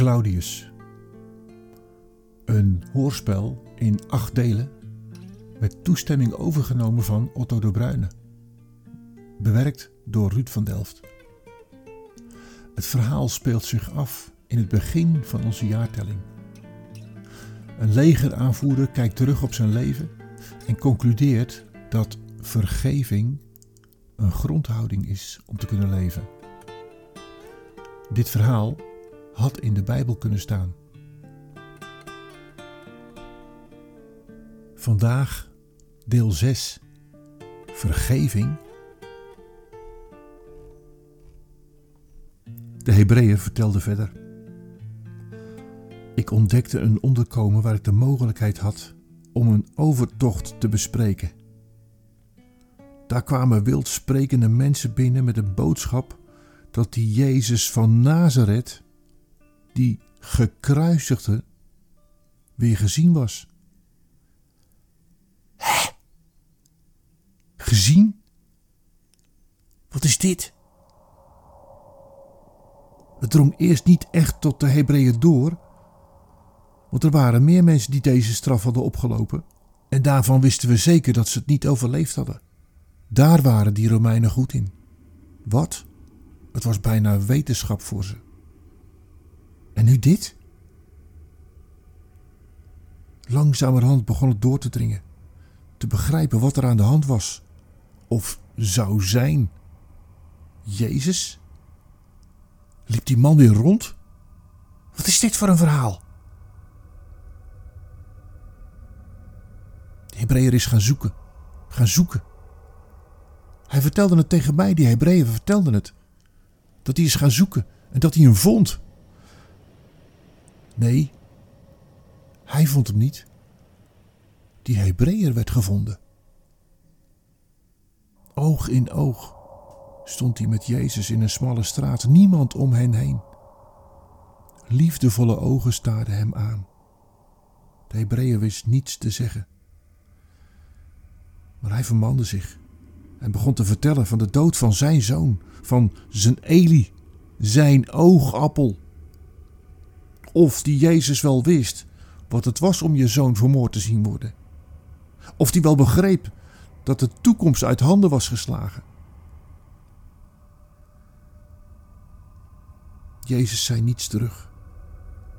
Claudius. Een hoorspel in acht delen met toestemming overgenomen van Otto de Bruyne. Bewerkt door Ruud van Delft. Het verhaal speelt zich af in het begin van onze jaartelling. Een legeraanvoerder kijkt terug op zijn leven en concludeert dat vergeving een grondhouding is om te kunnen leven. Dit verhaal had in de Bijbel kunnen staan. Vandaag deel 6. Vergeving. De Hebreeër vertelde verder. Ik ontdekte een onderkomen waar ik de mogelijkheid had om een overtocht te bespreken. Daar kwamen wild sprekende mensen binnen met een boodschap dat die Jezus van Nazareth, die gekruisigde, weer gezien was. Hè? Gezien? Wat is dit? Het drong eerst niet echt tot de Hebreeën door, want er waren meer mensen die deze straf hadden opgelopen, en daarvan wisten we zeker dat ze het niet overleefd hadden. Daar waren die Romeinen goed in. Wat? Het was bijna wetenschap voor ze. En nu dit? Langzamerhand begon het door te dringen, te begrijpen wat er aan de hand was, of zou zijn. Jezus? Liep die man weer rond? Wat is dit voor een verhaal? De Hebreeër is gaan zoeken, gaan zoeken. Hij vertelde het tegen mij, die Hebreeën vertelden het. Dat hij is gaan zoeken en dat hij hem vond. Nee, hij vond hem niet. Die Hebreeër werd gevonden. Oog in oog stond hij met Jezus in een smalle straat, niemand om hen heen. Liefdevolle ogen staarden hem aan. De Hebreeër wist niets te zeggen. Maar hij vermande zich en begon te vertellen van de dood van zijn zoon, van zijn Eli, zijn oogappel. Of die Jezus wel wist wat het was om je zoon vermoord te zien worden. Of die wel begreep dat de toekomst uit handen was geslagen. Jezus zei niets terug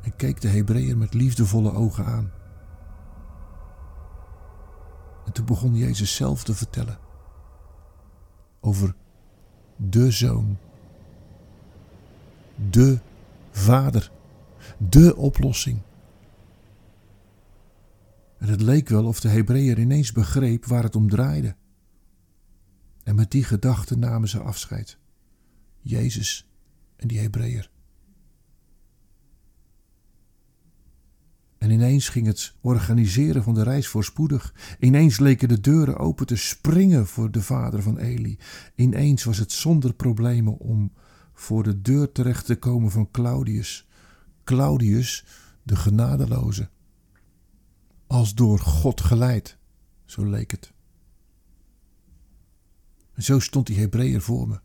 en keek de Hebreeër met liefdevolle ogen aan. En toen begon Jezus zelf te vertellen over de zoon, de vader, de oplossing. En het leek wel of de Hebreeër ineens begreep waar het om draaide. En met die gedachte namen ze afscheid. Jezus en die Hebreeër. En ineens ging het organiseren van de reis voorspoedig. Ineens leken de deuren open te springen voor de vader van Eli. Ineens was het zonder problemen om voor de deur terecht te komen van Claudius. Claudius, de genadeloze. Als door God geleid, zo leek het. En zo stond die Hebreeër voor me.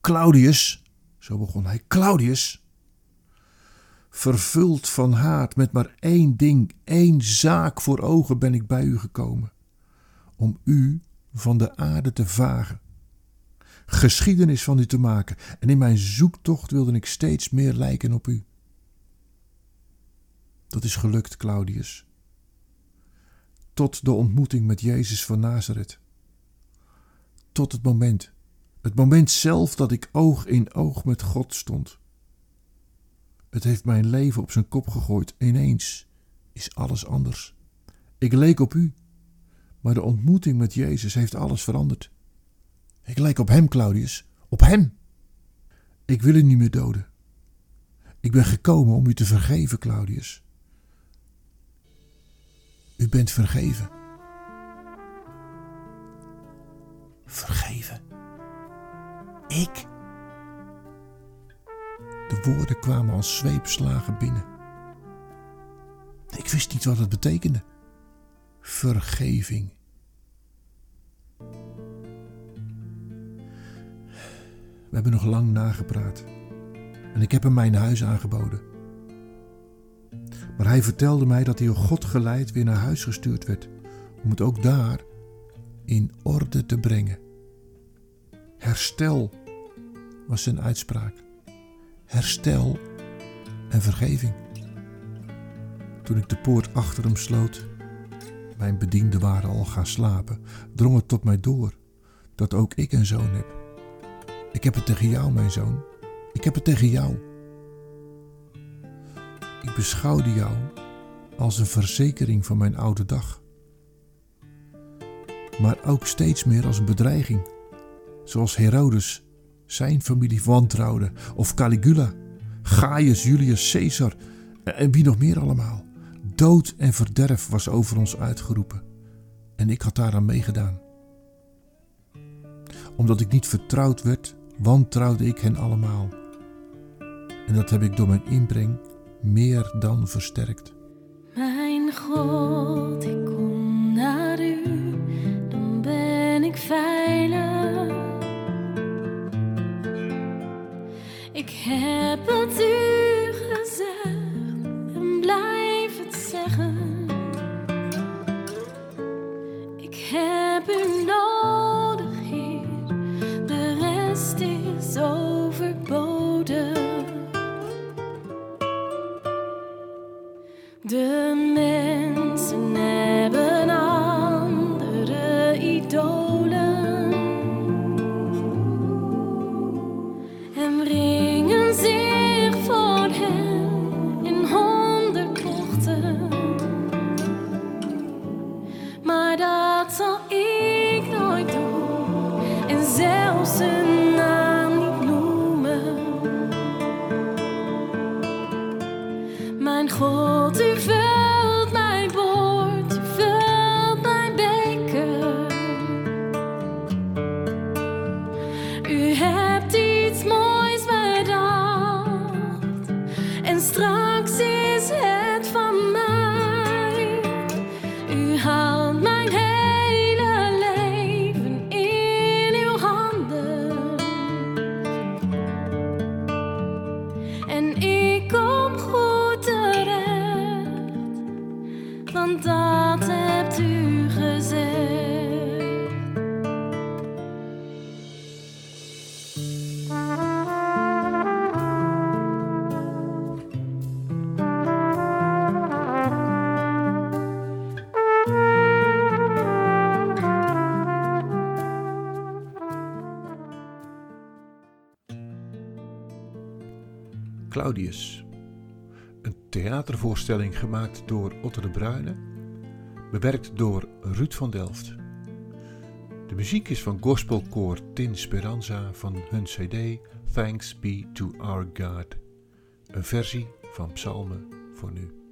Claudius, zo begon hij, Claudius, vervuld van haat, met maar één ding, één zaak voor ogen ben ik bij u gekomen: om u van de aarde te vagen, geschiedenis van u te maken, en in mijn zoektocht wilde ik steeds meer lijken op u. Dat is gelukt, Claudius. Tot de ontmoeting met Jezus van Nazareth. Tot het moment, het moment zelf dat ik oog in oog met God stond. Het heeft mijn leven op zijn kop gegooid. Ineens is alles anders. Ik leek op u, maar de ontmoeting met Jezus heeft alles veranderd. Ik lijk op hem, Claudius, op hem. Ik wil u niet meer doden. Ik ben gekomen om u te vergeven, Claudius. U bent vergeven. Vergeven. Ik? De woorden kwamen als zweepslagen binnen. Ik wist niet wat het betekende. Vergeving. Hebben nog lang nagepraat. en ik heb hem mijn huis aangeboden. Maar hij vertelde mij dat hij door God geleid weer naar huis gestuurd werd, om het ook daar in orde te brengen. Herstel was zijn uitspraak. Herstel en vergeving. Toen ik de poort achter hem sloot, mijn bedienden waren al gaan slapen, drong het tot mij door dat ook ik een zoon heb. Ik heb het tegen jou, mijn zoon. Ik heb het tegen jou. Ik beschouwde jou als een verzekering van mijn oude dag. Maar ook steeds meer als een bedreiging, zoals Herodes zijn familie wantrouwde, of Caligula, Gaius Julius Caesar en wie nog meer allemaal. Dood en verderf was over ons uitgeroepen en ik had daaraan meegedaan. Omdat ik niet vertrouwd werd, wantrouwde ik hen allemaal. En dat heb ik door mijn inbreng meer dan versterkt. Mijn God, ik kom naar u, dan ben ik veilig. Ik heb het u De Claudius. Een theatervoorstelling gemaakt door Otto de Bruyne, bewerkt door Ruud van Delft. De muziek is van gospelkoor Tin Speranza van hun CD Thanks Be to Our God, een versie van Psalmen voor nu.